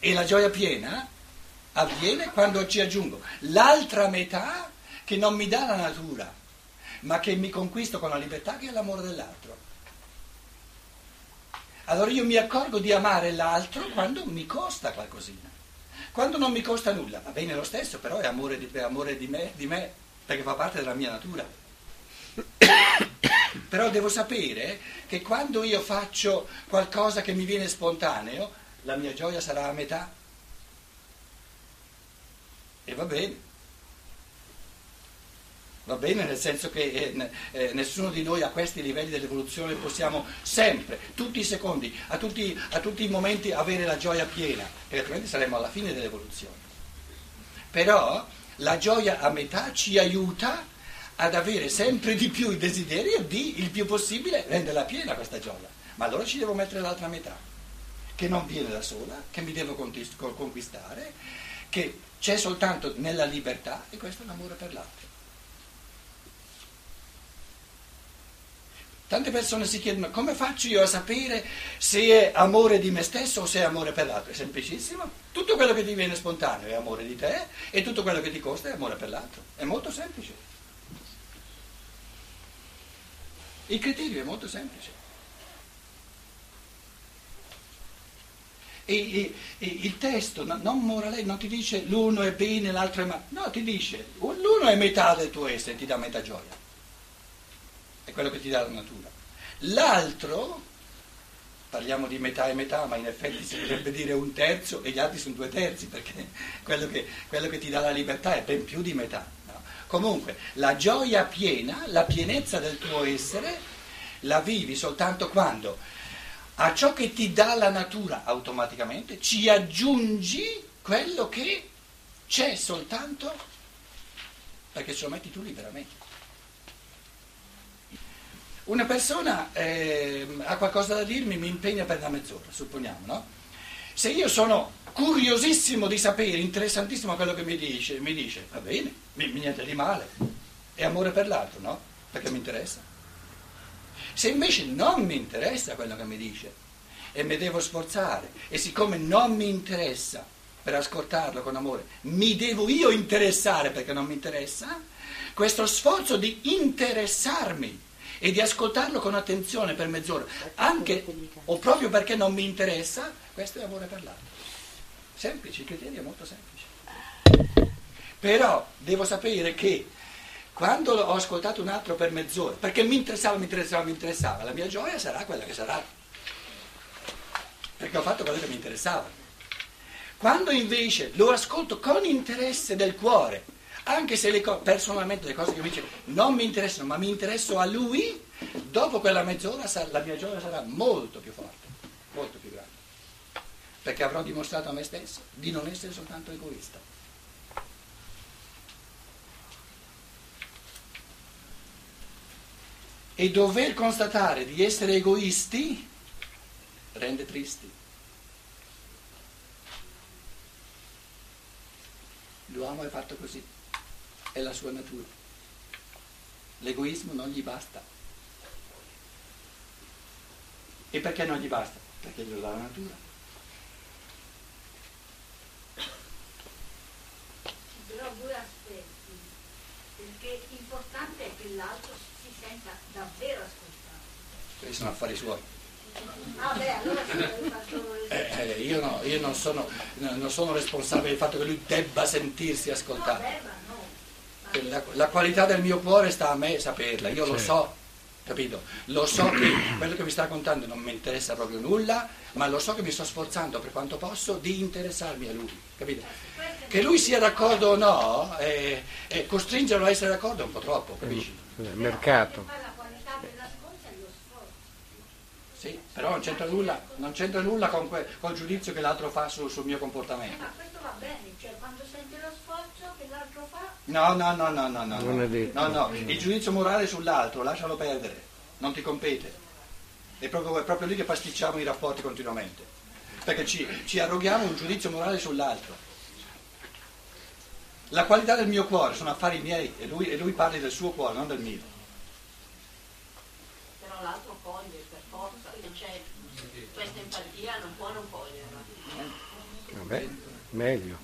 E la gioia piena avviene quando ci aggiungo l'altra metà che non mi dà la natura, ma che mi conquisto con la libertà che è l'amore dell'altro. Allora io mi accorgo di amare l'altro quando mi costa qualcosina. Quando non mi costa nulla, va bene lo stesso, però è amore di, è amore di me, di me, perché fa parte della mia natura. Però devo sapere che quando io faccio qualcosa che mi viene spontaneo, la mia gioia sarà a metà. E va bene. Va bene nel senso che eh, eh, nessuno di noi a questi livelli dell'evoluzione possiamo sempre, tutti i secondi, a tutti, a tutti i momenti avere la gioia piena, perché altrimenti saremmo alla fine dell'evoluzione. Però la gioia a metà ci aiuta ad avere sempre di più il desiderio di, il più possibile, renderla piena questa gioia. Ma allora ci devo mettere l'altra metà, che non viene da sola, che mi devo conquistare, che c'è soltanto nella libertà e questo è l'amore per l'altro. Tante persone si chiedono come faccio io a sapere se è amore di me stesso o se è amore per l'altro. È semplicissimo. Tutto quello che ti viene spontaneo è amore di te e tutto quello che ti costa è amore per l'altro. È molto semplice. Il criterio è molto semplice. E, e, il testo non morale non ti dice l'uno è bene, l'altro è male. No, ti dice l'uno è metà del tuo essere, ti dà metà gioia è quello che ti dà la natura. L'altro, parliamo di metà e metà, ma in effetti si potrebbe dire un terzo e gli altri sono due terzi, perché quello che, quello che ti dà la libertà è ben più di metà. No? Comunque, la gioia piena, la pienezza del tuo essere, la vivi soltanto quando a ciò che ti dà la natura automaticamente ci aggiungi quello che c'è soltanto perché ce lo metti tu liberamente. Una persona eh, ha qualcosa da dirmi, mi impegna per una mezz'ora, supponiamo, no? Se io sono curiosissimo di sapere, interessantissimo quello che mi dice, mi dice, va bene, niente di male, è amore per l'altro, no? Perché mi interessa. Se invece non mi interessa quello che mi dice e mi devo sforzare e siccome non mi interessa per ascoltarlo con amore, mi devo io interessare perché non mi interessa, questo sforzo di interessarmi e di ascoltarlo con attenzione per mezz'ora, anche o proprio perché non mi interessa, questo è amore per l'altro. Semplice, il criterio è molto semplice. Però devo sapere che quando ho ascoltato un altro per mezz'ora, perché mi interessava, mi interessava, mi interessava, la mia gioia sarà quella che sarà, perché ho fatto quello che mi interessava. Quando invece lo ascolto con interesse del cuore, anche se le co- personalmente le cose che mi dice non mi interessano, ma mi interesso a lui, dopo quella mezz'ora la mia gioia sarà molto più forte, molto più grande, perché avrò dimostrato a me stesso di non essere soltanto egoista. E dover constatare di essere egoisti rende tristi. L'uomo è fatto così è la sua natura. L'egoismo non gli basta. E perché non gli basta? Perché glielo dà la natura. Però due aspetti, perché l'importante è che l'altro si senta davvero ascoltato. Questi sono affari suoi. Ah beh, allora eh, eh, io, no, io non, sono, non, sono, responsabile del fatto che lui debba sentirsi ascoltato. No, la, la, qualità del mio cuore sta a me saperla, io lo so, capito? Lo so che quello che mi sta raccontando non mi interessa proprio nulla, ma lo so che mi sto sforzando per quanto posso di interessarmi a lui, capito? Che lui sia d'accordo o no, eh, eh, costringerlo a essere d'accordo è un po' troppo, capisci? Mercato. Sì, però non c'entra nulla, non c'entra nulla con que, col giudizio che l'altro fa sul, sul mio comportamento. Eh, ma questo va bene, cioè quando sente lo sforzo che l'altro fa... No, no, no, no, no, no. Non è detto. No, no, il giudizio morale sull'altro, lascialo perdere, non ti compete. È proprio, è proprio lì che pasticciamo i rapporti continuamente. Perché ci, ci arroghiamo un giudizio morale sull'altro. La qualità del mio cuore sono affari miei e lui, e lui parli del suo cuore, non del mio. Però l'altro coglie per forza, c'è questa empatia, non può non coglierla. Beh, meglio.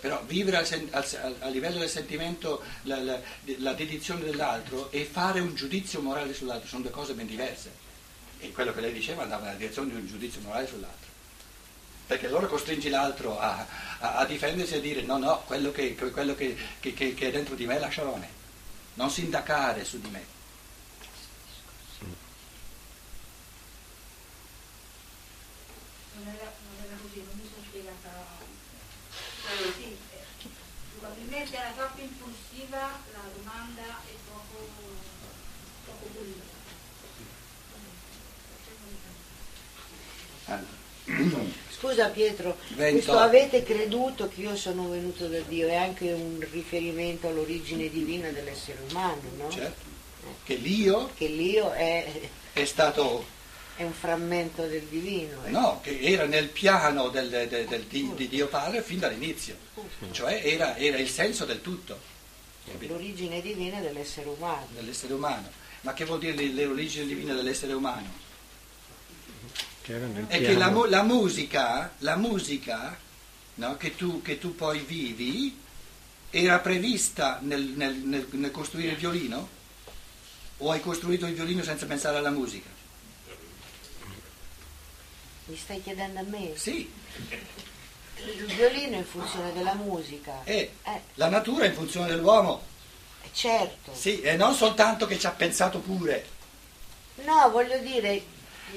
Però vivere al sen- al- al- a livello del sentimento la, la- la dedizione dell'altro e fare un giudizio morale sull'altro sono due cose ben diverse. E quello che lei diceva andava nella direzione di un giudizio morale sull'altro. Perché allora costringi l'altro a, a- a difendersi e a dire no, no, quello, che, quello che- che- che- è dentro di me lascialo a me. Non sindacare su di me. Non era, troppo impulsiva la domanda e poco, poco pulita. Allora. Scusa Pietro, Vento. questo avete creduto che io sono venuto da Dio è anche un riferimento all'origine divina dell'essere umano, no? Certo. Che l'io Che l'io è, è stato è un frammento del divino. eh. No, che era nel piano del- del- del- di, di Dio Padre fin dall'inizio, cioè era, era il senso del tutto? L'origine divina dell'essere umano. dell'essere umano. Ma che vuol dire l'origine divina dell'essere umano? È che la, la musica, la musica no, che, tu, che tu poi vivi era prevista nel, nel- nel- nel costruire il violino? O hai costruito il violino senza pensare alla musica? Mi stai chiedendo a me? Sì, Il violino è in funzione della musica. è Eh, la natura è in funzione dell'uomo, certo. sì, e non soltanto che ci ha pensato pure. No, voglio dire,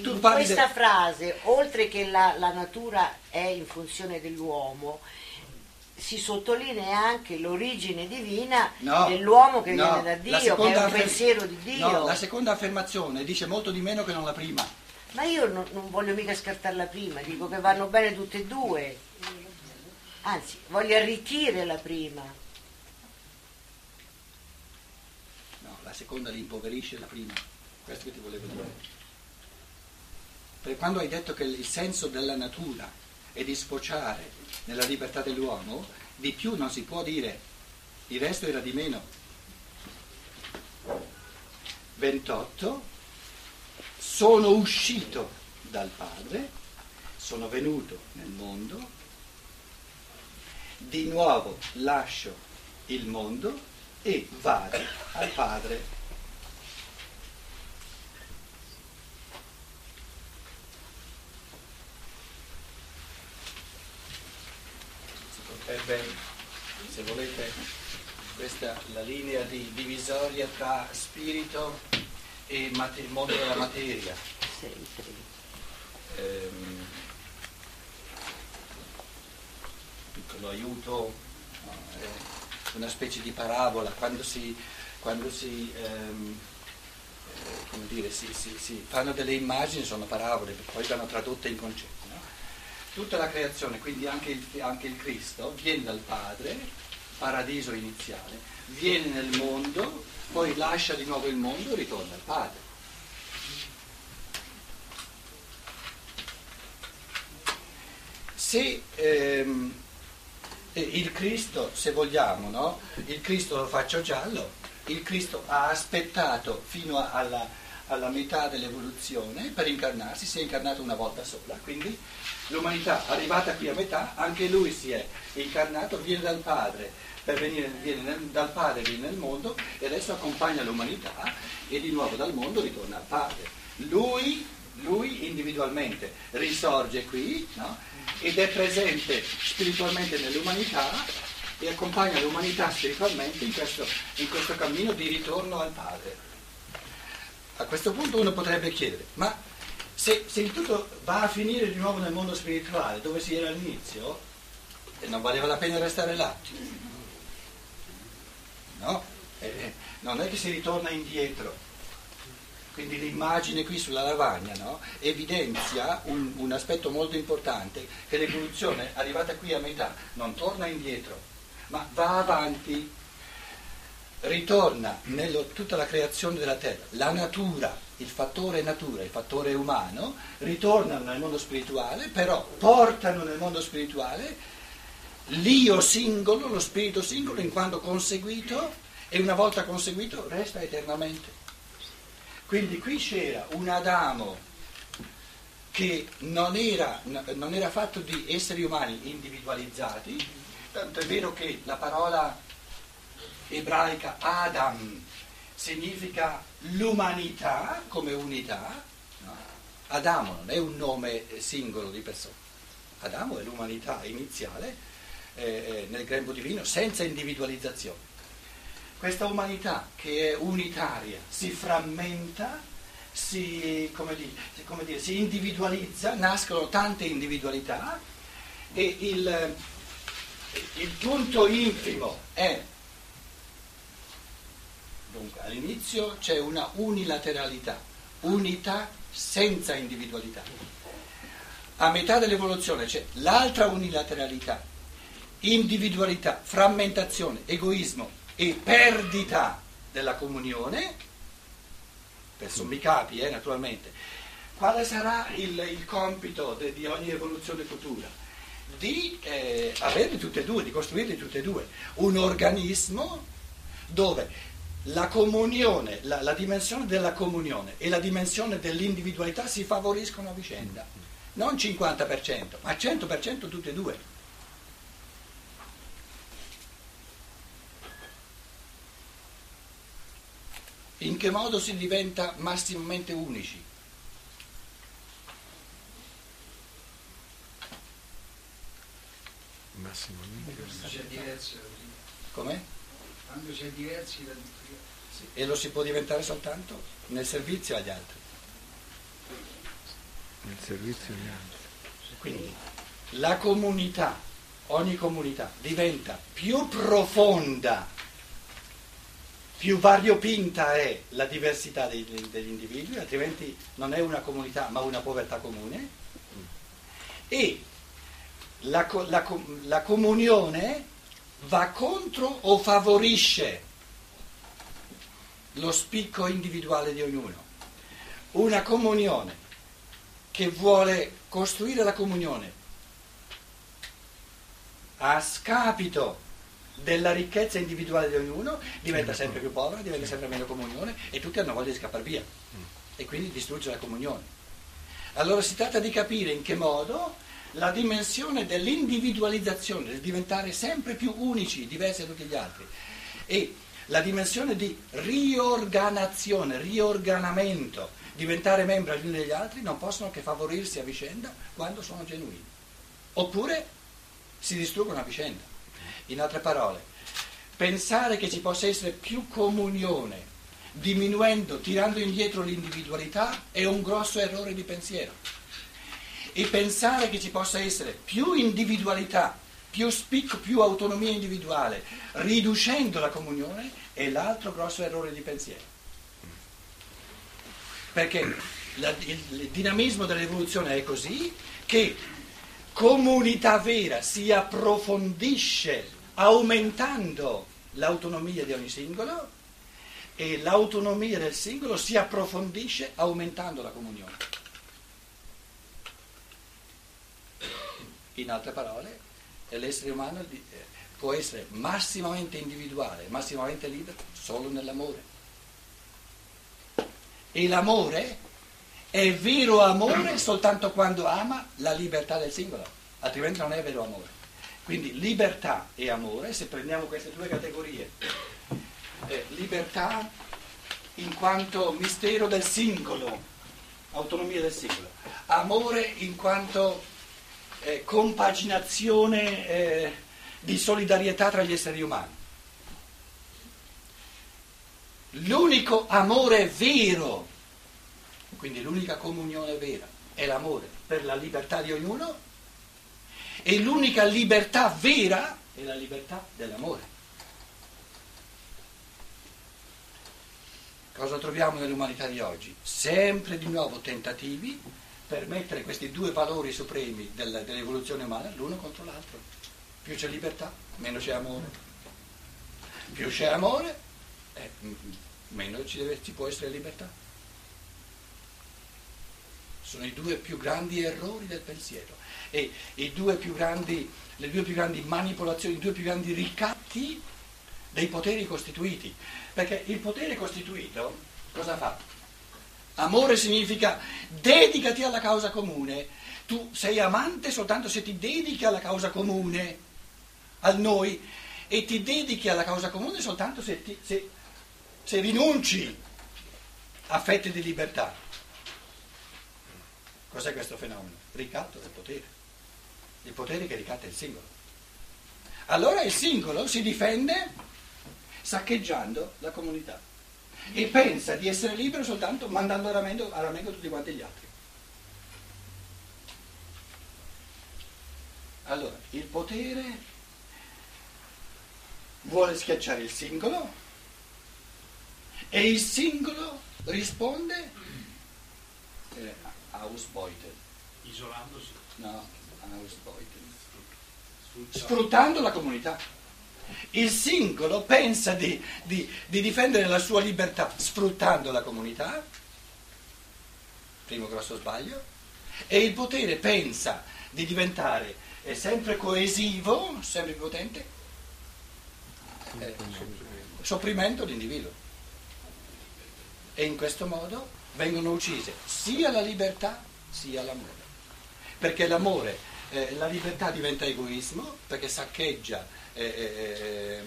Tu parli questa de- frase, oltre che la, la natura è in funzione dell'uomo, si sottolinea anche l'origine divina No, dell'uomo che no, viene da Dio, che è un pensiero di Dio. No, la seconda affermazione dice molto di meno che non la prima. Ma io non, non voglio mica scartare la prima, dico che vanno bene tutte e due. Anzi, voglio arricchire la prima. No, la seconda li impoverisce la prima. Questo che ti volevo dire. Perché quando hai detto che il senso della natura è di sfociare nella libertà dell'uomo, di più non si può dire, il resto era di meno. 28. Sono uscito dal Padre, sono venuto nel mondo, di nuovo lascio il mondo e vado al Padre. Si potrebbe, se volete, questa la linea di divisoria tra spirito e mate- mondo della materia. Ehm, piccolo aiuto, una specie di parabola, quando si, quando si, ehm, eh, come dire, si, si- si fanno delle immagini, sono parabole, poi vanno tradotte in concetti. no? Tutta la creazione, quindi anche il, anche il Cristo, viene dal Padre, paradiso iniziale, viene nel mondo, poi lascia di nuovo il mondo e ritorna al Padre. se ehm, eh, il Cristo, se vogliamo, no? il Cristo lo faccio giallo, il Cristo ha aspettato fino alla, alla metà dell'evoluzione per incarnarsi, si è incarnato una volta sola, quindi l'umanità arrivata qui a metà, anche lui si è incarnato, viene dal Padre, per venire, nel- dal Padre viene nel mondo e adesso accompagna l'umanità e di nuovo dal mondo ritorna al Padre. Lui, lui individualmente risorge qui no? ed è presente spiritualmente nell'umanità e accompagna l'umanità spiritualmente in questo, in questo cammino di ritorno al Padre. A questo punto uno potrebbe chiedere, ma se, se il tutto va a finire di nuovo nel mondo spirituale dove si era all'inizio, non valeva la pena restare là. No? Eh, eh, non è che si ritorna indietro. Quindi l'immagine qui sulla lavagna no? evidenzia un, un aspetto molto importante, che l'evoluzione arrivata qui a metà non torna indietro, ma va avanti, ritorna nello, tutta la creazione della terra, la natura, il fattore natura, il fattore umano, ritornano nel mondo spirituale, però portano nel mondo spirituale l'io singolo, lo spirito singolo, in quanto conseguito, e una volta conseguito resta eternamente. Quindi qui c'era un Adamo che non era, non era fatto di esseri umani individualizzati, tanto è vero che la parola ebraica Adam significa l'umanità come unità? Adamo non è un nome singolo di persona, Adamo è l'umanità iniziale eh, eh nel grembo divino senza individualizzazione. Questa umanità che è unitaria si frammenta, si, come dire, come dire, si individualizza, nascono tante individualità e il, il punto infimo è Dunque, all'inizio c'è una unilateralità, unità senza individualità. A metà dell'evoluzione c'è l'altra unilateralità, individualità, frammentazione, egoismo e perdita della comunione, per sommi capi eh, naturalmente. Quale sarà il, il compito de, di ogni evoluzione futura? Di eh, averli tutte e due, di costruirli tutte e due. Un organismo dove la comunione, la, la, dimensione della comunione e la dimensione dell'individualità si favoriscono a vicenda, non 50%, ma 100% tutte e due. In che modo si diventa massimamente unici? Massimamente unici. Com'è? Quando si è diversi da sì, e lo si può diventare soltanto nel servizio agli altri. Nel servizio agli altri. Quindi la comunità, ogni comunità diventa più profonda, più variopinta è la diversità dei, degli individui, altrimenti non è una comunità ma una povertà comune. E la, la, la comunione va contro o favorisce lo spicco individuale di ognuno. Una comunione che vuole costruire la comunione a scapito della ricchezza individuale di ognuno diventa sempre più povera, diventa sempre meno comunione e tutti hanno voglia di scappare via e quindi distrugge la comunione. Allora si tratta di capire in che modo la dimensione dell'individualizzazione, del diventare sempre più unici, diversi da tutti gli altri, e la dimensione di riorganazione, riorganamento, diventare membri gli uni degli altri, non possono che favorirsi a vicenda quando sono genuini. Oppure si distruggono a vicenda. In altre parole, pensare che ci possa essere più comunione diminuendo, tirando indietro l'individualità è un grosso errore di pensiero. E pensare che ci possa essere più individualità più spicco, più autonomia individuale, riducendo la comunione, è l'altro grosso errore di pensiero. Perché la, il, il dinamismo dell'evoluzione è così che comunità vera si approfondisce aumentando l'autonomia di ogni singolo e l'autonomia del singolo si approfondisce aumentando la comunione. In altre parole, l'essere umano eh, può essere massimamente individuale, massimamente libero solo nell'amore. E l'amore è vero amore soltanto quando ama la libertà del singolo, altrimenti non è vero amore. Quindi libertà e amore, se prendiamo queste due categorie, eh, libertà in quanto mistero del singolo, autonomia del singolo, amore in quanto eh, compaginazione eh, di solidarietà tra gli esseri umani. L'unico amore vero, quindi l'unica comunione vera, è l'amore per la libertà di ognuno e l'unica libertà vera è la libertà dell'amore. Cosa troviamo nell'umanità di oggi? Sempre di nuovo tentativi per mettere questi due valori supremi del, dell'evoluzione umana l'uno contro l'altro. Più c'è libertà, meno c'è amore. Più c'è amore, eh, meno ci, deve, ci può essere libertà. Sono i due più grandi errori del pensiero e due grandi, le due più grandi manipolazioni, i due più grandi ricatti dei poteri costituiti. Perché il potere costituito cosa fa? Amore significa dedicati alla causa comune. Tu sei amante soltanto se ti dedichi alla causa comune, al noi, e ti dedichi alla causa comune soltanto se, ti, se, se rinunci a fette di libertà. Cos'è questo fenomeno? Ricatto del potere. Il potere che ricatta il singolo. Allora il singolo si difende saccheggiando la comunità e pensa di essere libero soltanto mandando a ramengo, a ramengo tutti quanti gli altri. Allora, il potere vuole schiacciare il singolo e il singolo risponde eh, Ausbeutel. Isolandosi. No. Sfruttando la comunità. Il singolo pensa di, di, di, difendere la sua libertà sfruttando la comunità, primo grosso sbaglio, e il potere pensa di diventare eh, sempre coesivo, sempre potente, eh, sopprimendo l'individuo. E in questo modo vengono uccise sia la libertà sia l'amore. Perché l'amore, eh, la libertà diventa egoismo, perché saccheggia, eh, eh,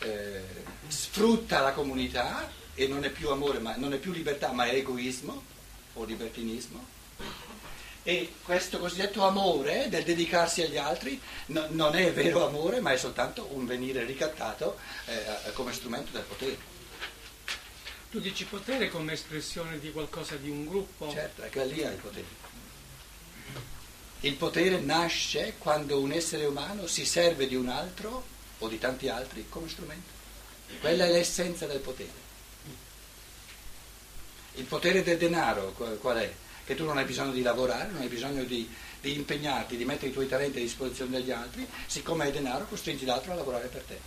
eh, sfrutta la comunità e non è più amore, ma, non è più libertà, ma è egoismo o libertinismo. E questo cosiddetto amore del dedicarsi agli altri no, non è vero amore, ma è soltanto un venire ricattato eh, come strumento del potere. Tu dici potere come espressione di qualcosa di un gruppo? Certo, è che lì hai il potere. Il potere nasce quando un essere umano si serve di un altro o di tanti altri come strumento. Quella è l'essenza del potere. Il potere del denaro qual è? Che tu non hai bisogno di lavorare, non hai bisogno di, di impegnarti, di mettere i tuoi talenti a disposizione degli altri, siccome hai denaro costringi l'altro a lavorare per te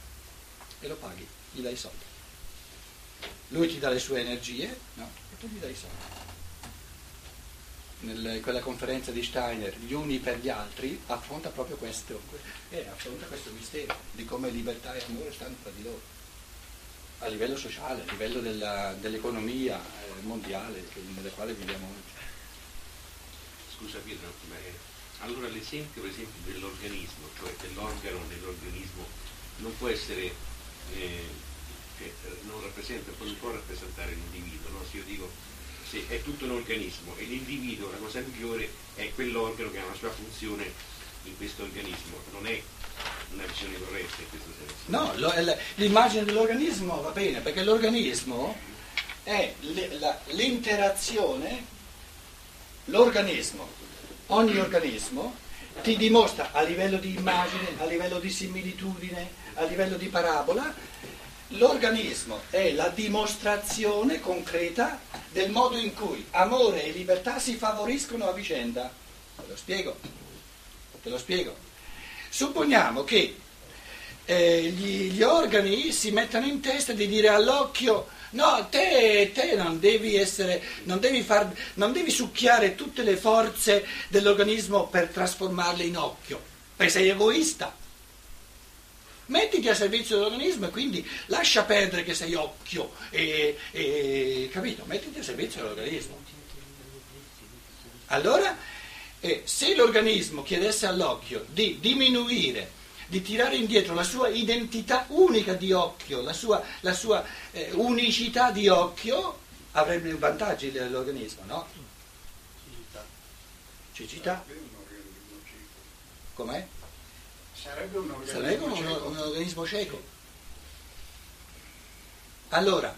e lo paghi, gli dai i soldi. Lui ti dà le sue energie no? e tu gli dai i soldi. In quella conferenza di Steiner, gli uni per gli altri, affronta proprio questo, eh, affronta questo mistero di come libertà e amore stanno tra di loro, a livello sociale, a livello della, dell'economia eh, mondiale nella quale viviamo oggi. Scusa Pietro, ma allora l'esempio per esempio dell'organismo, cioè dell'organo dell'organismo, non può essere eh, che non rappresenta, non può rappresentare l'individuo, no? se io dico se è tutto un organismo e l'individuo, la cosa migliore, è quell'organo che ha una sua funzione in questo organismo, non è una visione corretta in questo senso. No, lo, l'immagine dell'organismo va bene, perché l'organismo è l'interazione, l'organismo, ogni organismo ti dimostra a livello di immagine, a livello di similitudine, a livello di parabola, L'organismo è la dimostrazione concreta del modo in cui amore e libertà si favoriscono a vicenda. Te lo spiego. Te lo spiego. Supponiamo che eh, gli, gli, organi si mettano in testa di dire all'occhio no, te, te non devi essere, non devi, far, non devi succhiare tutte le forze dell'organismo per trasformarle in occhio, perché sei egoista mettiti a servizio dell'organismo e quindi lascia perdere che sei occhio, e, e, capito? Mettiti a servizio dell'organismo. Allora, eh, se l'organismo chiedesse all'occhio di diminuire, di tirare indietro la sua identità unica di occhio, la sua, la sua eh, unicità di occhio, avrebbe vantaggi l'organismo, no? Cecità. Com'è? Sarebbe un organismo, Sarebbe un, cieco. un organismo cieco. Allora,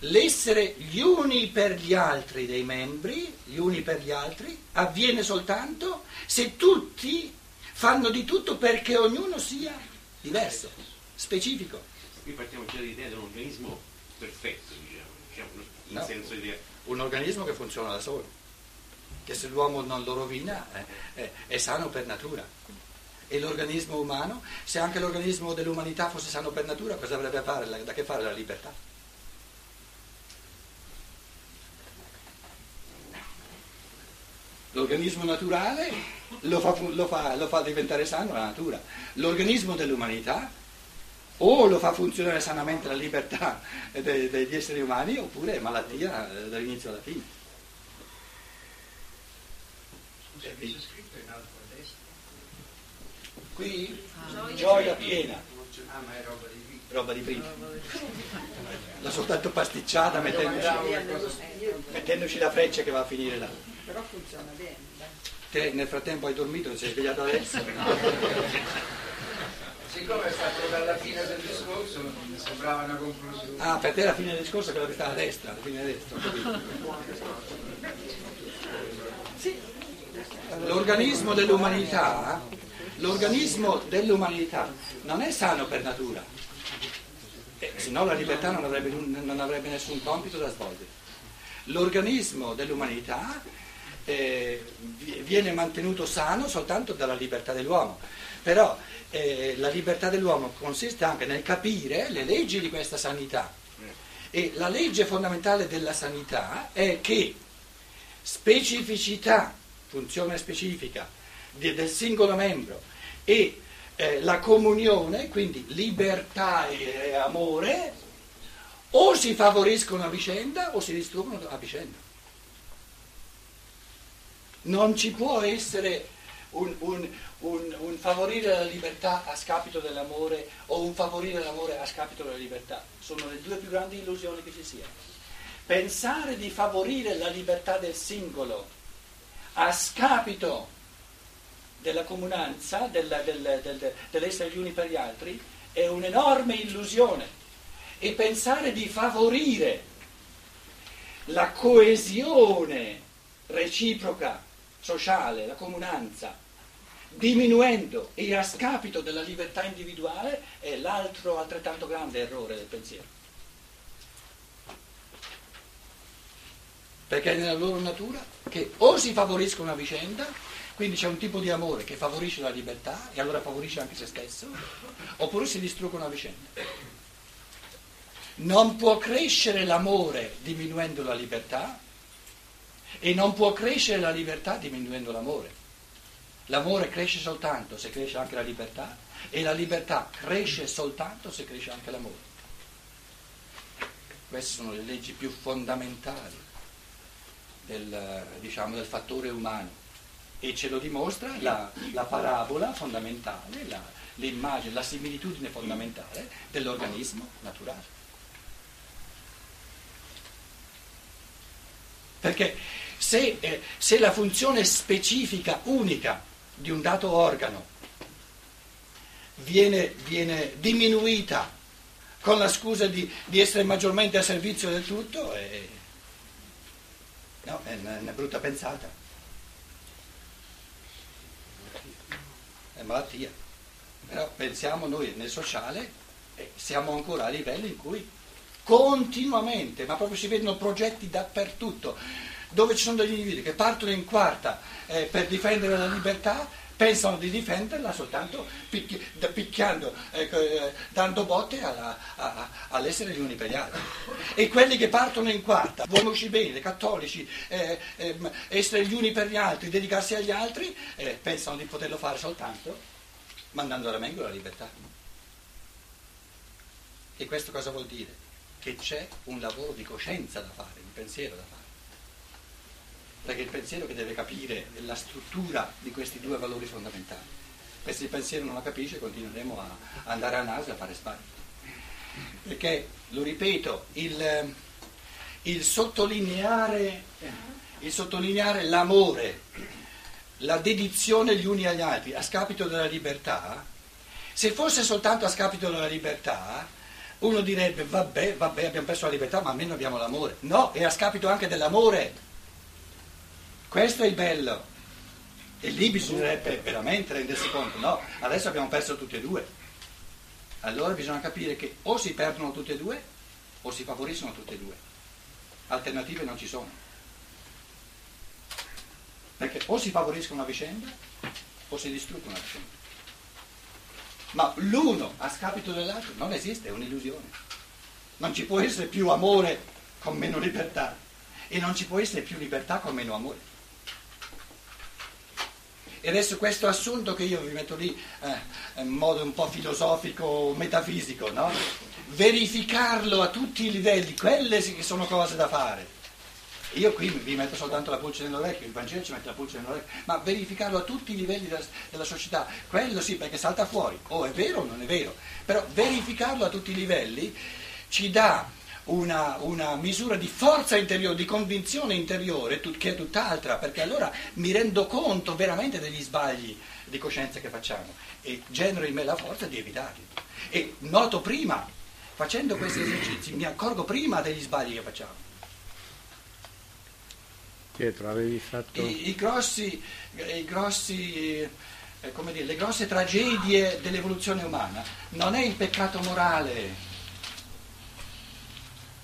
l'essere gli uni per gli altri dei membri, gli uni per gli altri, avviene soltanto se tutti fanno di tutto perché ognuno sia diverso, specifico. Qui partiamo già dall'idea di un organismo perfetto, diciamo, diciamo in No. senso di... Un organismo che funziona da solo, che se l'uomo non lo rovina eh, eh, è sano per natura. E l'organismo umano, se anche l'organismo dell'umanità fosse sano per natura, cosa avrebbe da che fare la libertà? L'organismo naturale lo fa, lo fa- lo fa diventare sano la natura. L'organismo dell'umanità o lo fa funzionare sanamente la libertà de- degli esseri umani oppure è malattia eh, dall'inizio alla fine. Scusa, mi c'è scritto in alto. Qui Gioia gioia piena. Ah, ma è roba di vita. roba di prima. L'ha soltanto pasticciata mettendoci, mettendoci la freccia che va a finire là. Però funziona bene. Te nel frattempo hai dormito, ti sei svegliato adesso? Siccome è stato dalla fine del discorso, mi sembrava una conclusione. Ah, per te la fine del discorso è quella che sta a destra, la fine a destra. L'organismo dell'umanità, l'organismo dell'umanità non è sano per natura, eh, se no la libertà non avrebbe, non avrebbe nessun compito da svolgere. L'organismo dell'umanità eh, vi- viene mantenuto sano soltanto dalla libertà dell'uomo, però eh, la libertà dell'uomo consiste anche nel capire le leggi di questa sanità. E la legge fondamentale della sanità è che specificità, funzione specifica del singolo membro e eh, la comunione, quindi libertà e, amore, o si favoriscono a vicenda o si distruggono a vicenda. Non ci può essere un, un- un- un favorire la libertà a scapito dell'amore o un favorire l'amore a scapito della libertà. Sono le due più grandi illusioni che ci siano. Pensare di favorire la libertà del singolo a scapito della comunanza, della- del- del- dell'essere gli uni per gli altri, è un'enorme illusione. E pensare di favorire la coesione reciproca sociale, la comunanza, diminuendo e a scapito della libertà individuale, è l'altro altrettanto grande errore del pensiero. Perché è nella loro natura che o si favoriscono a vicenda, quindi c'è un tipo di amore che favorisce la libertà e allora favorisce anche se stesso, oppure si distruggono a vicenda. Non può crescere l'amore diminuendo la libertà e non può crescere la libertà diminuendo l'amore. L'amore cresce soltanto se cresce anche la libertà e la libertà cresce soltanto se cresce anche l'amore. Queste sono le leggi più fondamentali del, diciamo, del fattore umano e ce lo dimostra la, la parabola fondamentale, la, l'immagine, la similitudine fondamentale dell'organismo naturale. Perché se, eh, se la funzione specifica unica di un dato organo viene, viene diminuita con la scusa di, di essere maggiormente a servizio del tutto, è, no, è una, una brutta pensata. È malattia. Però pensiamo noi nel sociale, eh, siamo ancora a livelli in cui continuamente, ma proprio si vedono progetti dappertutto, dove ci sono degli individui che partono in quarta eh, per difendere la libertà, pensano di difenderla soltanto picchi- da- picchiando, ecco, eh, dando botte alla- a- a- all'essere gli uni per gli altri. E quelli che partono in quarta, vogliono bene, cattolici, eh, ehm, essere gli uni per gli altri, dedicarsi agli altri, eh, pensano di poterlo fare soltanto mandando alla mengola la libertà. E questo cosa vuol dire? Che c'è un lavoro di coscienza da fare, di pensiero da fare. Perché è il pensiero che deve capire la struttura di questi due valori fondamentali. E se il pensiero non la capisce continueremo a andare a naso e a fare sbagli. Perché, lo ripeto, il, il sottolineare, il sottolineare l'amore, la dedizione gli uni agli altri a scapito della libertà, se fosse soltanto a scapito della libertà, uno direbbe vabbè, vabbè, abbiamo perso la libertà, ma almeno abbiamo l'amore. No, è a scapito anche dell'amore. Questo è il bello. E lì bisognerebbe veramente rendersi conto, no, adesso abbiamo perso tutti e due. Allora bisogna capire che o si perdono tutti e due o si favoriscono tutti e due. Alternative non ci sono. Perché o si favoriscono a vicenda o si distruggono a vicenda. Ma l'uno a scapito dell'altro non esiste, è un'illusione. Non ci può essere più amore con meno libertà e non ci può essere più libertà con meno amore. E adesso questo assunto che io vi metto lì eh, in modo un po' filosofico, metafisico, no? verificarlo a tutti i livelli, quelle che sono cose da fare. Io qui vi metto soltanto la pulce nell'orecchio, il Vangelo ci mette la pulce nell'orecchio, ma verificarlo a tutti i livelli della, della società, quello sì perché salta fuori, o è vero o non è vero, però verificarlo a tutti i livelli ci dà una, una misura di forza interiore, di convinzione interiore, tut- che è tutt'altra, perché allora mi rendo conto veramente degli sbagli di coscienza che facciamo e genero in me la forza di evitarli. E noto prima, facendo questi esercizi, mi accorgo prima degli sbagli che facciamo. Pietro, avevi fatto... I, i grossi, i grossi, eh, come dire, le grosse tragedie dell'evoluzione umana non è il peccato morale,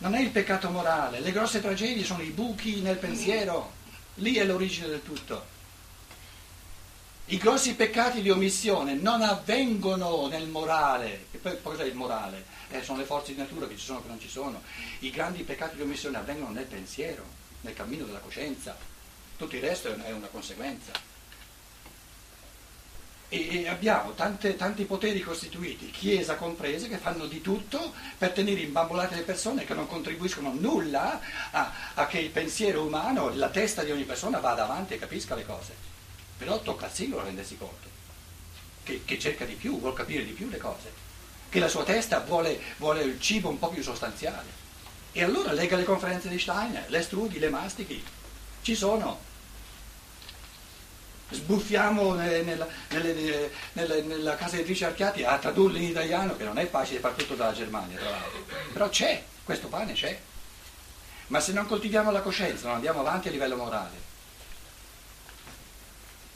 non è il peccato morale, le grosse tragedie sono i buchi nel pensiero, lì è l'origine del tutto. I grossi peccati di omissione non avvengono nel morale, e poi cos'è il morale? Eh, sono le forze di natura che ci sono o che non ci sono. I grandi peccati di omissione avvengono nel pensiero, nel cammino della coscienza, tutto il resto è una conseguenza. E, abbiamo tante, tanti poteri costituiti, Chiesa comprese, che fanno di tutto per tenere imbambolate le persone che non contribuiscono nulla a, a che il pensiero umano, la testa di ogni persona vada avanti e capisca le cose. Però tocca al singolo rendersi conto, che, che cerca di più, vuole capire di più le cose, che la sua testa vuole, vuole il cibo un po' più sostanziale. E allora lega le conferenze di Steiner, le studi, le mastichi, ci sono. Sbuffiamo nella, nelle, nelle, nella casa editrice Archiati a tradurli in italiano, che non è facile far tutto dalla Germania, tra l'altro. Però c'è, questo pane c'è. Ma se non coltiviamo la coscienza, non andiamo avanti a livello morale,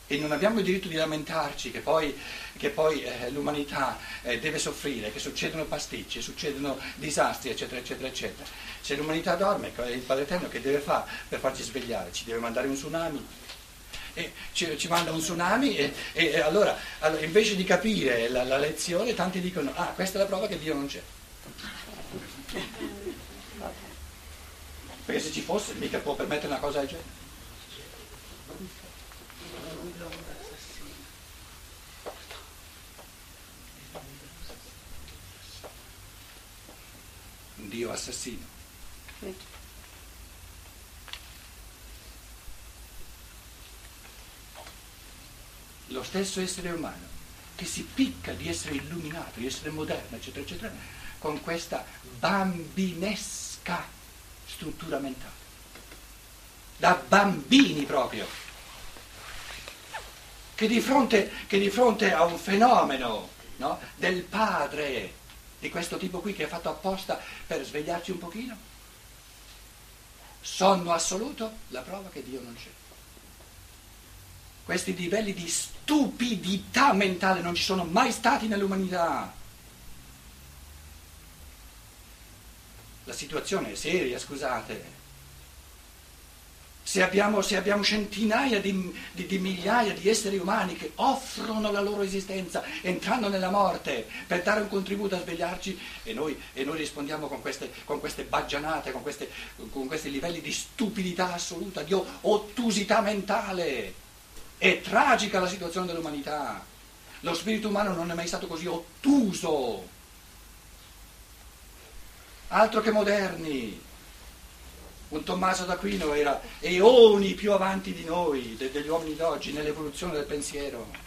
e non abbiamo il diritto di lamentarci che poi, che poi eh, l'umanità eh, deve soffrire, che succedono pasticci, succedono disastri, eccetera, eccetera, eccetera. Se l'umanità dorme, il Padre Eterno che deve fare per farci svegliare? Ci deve mandare un tsunami? E ci, ci manda un tsunami e, e, allora, allora, invece di capire la, la lezione tanti dicono ah questa è la prova che Dio non c'è. Perché se ci fosse mica può permettere una cosa del genere. Dio assassino. Lo stesso essere umano che si picca di essere illuminato, di essere moderno, eccetera, eccetera, con questa bambinesca struttura mentale. Da bambini proprio. Che di fronte, che di fronte a un fenomeno no, del padre di questo tipo qui che è fatto apposta per svegliarci un pochino, sonno assoluto, la prova che Dio non c'è. Questi livelli di stupidità mentale non ci sono mai stati nell'umanità. La situazione è seria, scusate. Se abbiamo, se abbiamo centinaia di, di, di, migliaia di esseri umani che offrono la loro esistenza entrando nella morte per dare un contributo a svegliarci e noi, e noi rispondiamo con queste, con queste baggianate, con, queste, con questi livelli di stupidità assoluta, di ottusità mentale. È tragica la situazione dell'umanità. Lo spirito umano non è mai stato così ottuso. Altro che moderni. Un Tommaso d'Aquino era eoni più avanti di noi, degli uomini d'oggi, nell'evoluzione del pensiero.